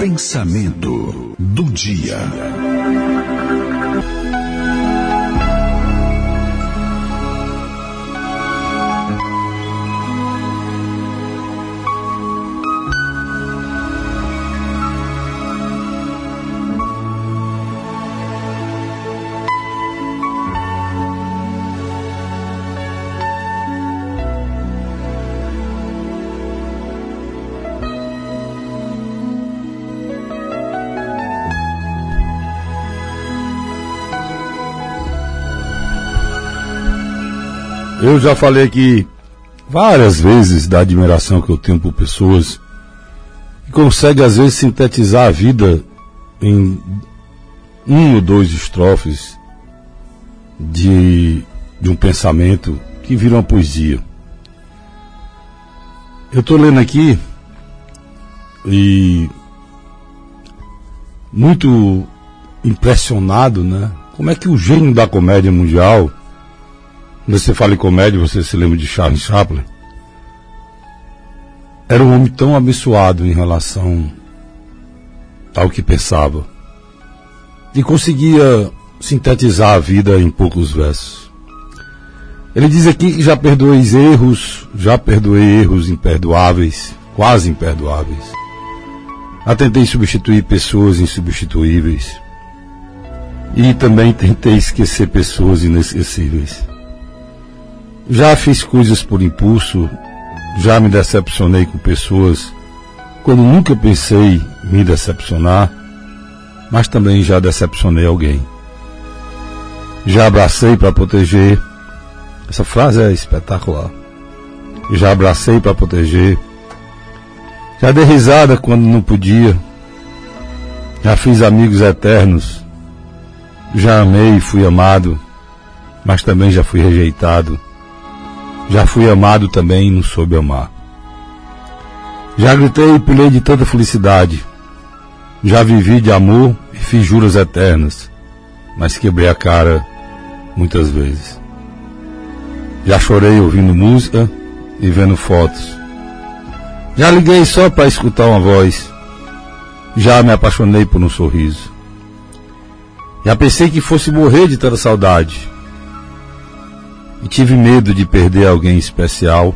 Pensamento do dia. Eu já falei aqui várias vezes da admiração que eu tenho por pessoas que conseguem às vezes sintetizar a vida em um ou dois estrofes de, de um pensamento que vira uma poesia. Eu estou lendo aqui e muito impressionado, né? Como é que o gênio da comédia mundial você fala em comédia, você se lembra de Charles Chaplin? Era um homem tão abençoado em relação ao que pensava. E conseguia sintetizar a vida em poucos versos. Ele diz aqui que já perdoei erros, já perdoei erros imperdoáveis, quase imperdoáveis. Já tentei substituir pessoas insubstituíveis. E também tentei esquecer pessoas inesquecíveis. Já fiz coisas por impulso, já me decepcionei com pessoas quando nunca pensei me decepcionar, mas também já decepcionei alguém. Já abracei para proteger. Essa frase é espetacular. Já abracei para proteger. Já dei risada quando não podia. Já fiz amigos eternos. Já amei e fui amado, mas também já fui rejeitado já fui amado também e não soube amar. Já gritei e pulei de tanta felicidade. Já vivi de amor e fiz juras eternas, mas quebrei a cara muitas vezes. Já chorei ouvindo música e vendo fotos. Já liguei só para escutar uma voz. Já me apaixonei por um sorriso. Já pensei que fosse morrer de tanta saudade e tive medo de perder alguém especial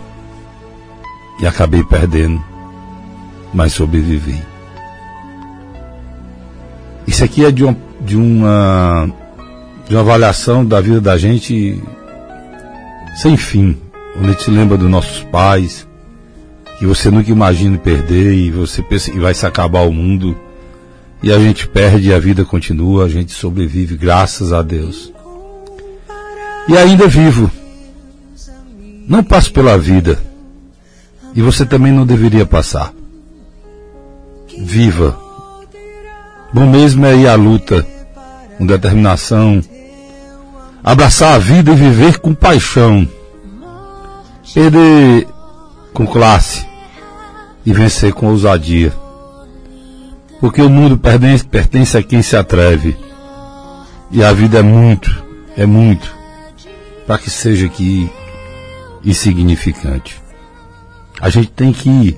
e acabei perdendo, mas sobrevivi. Isso aqui é de uma, de uma, de uma avaliação da vida da gente sem fim, onde a gente se lembra dos nossos pais, que você nunca imagina perder e você pensa que vai se acabar o mundo. E a gente perde e a vida continua, a gente sobrevive, graças a Deus e ainda vivo. Não passo pela vida. E você também não deveria passar. Viva. Bom mesmo é ir à luta, com determinação, abraçar a vida e viver com paixão. Perder com classe e vencer com ousadia. Porque o mundo pertence, pertence a quem se atreve. E a vida é muito, é muito para que seja aqui insignificante. A gente tem que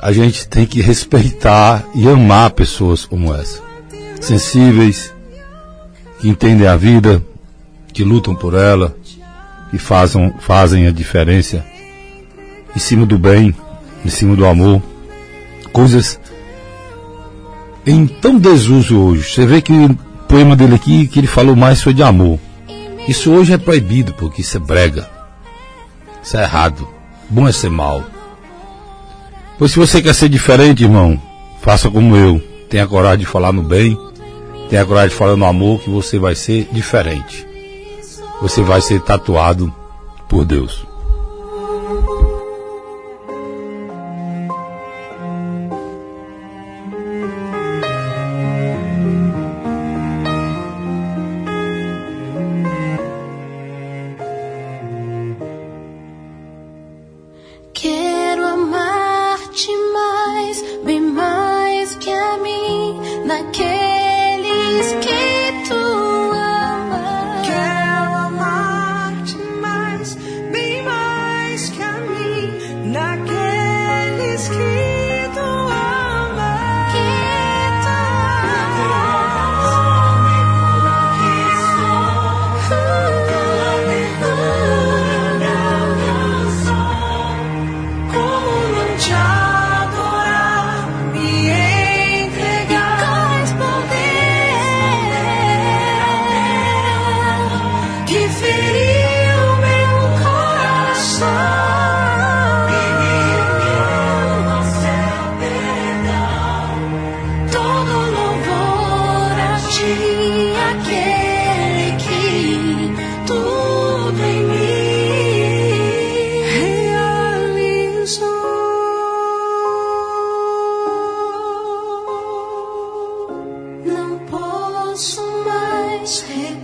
a gente tem que respeitar e amar pessoas como essa, sensíveis, que entendem a vida, que lutam por ela, que fazem, fazem a diferença em cima do bem, em cima do amor, coisas em tão desuso hoje. Você vê que o poema dele aqui, que ele falou mais foi de amor. Isso hoje é proibido, porque isso é brega. Isso é errado. Bom é ser mal. Pois se você quer ser diferente, irmão, faça como eu. Tenha coragem de falar no bem, tenha coragem de falar no amor, que você vai ser diferente. Você vai ser tatuado por Deus. Take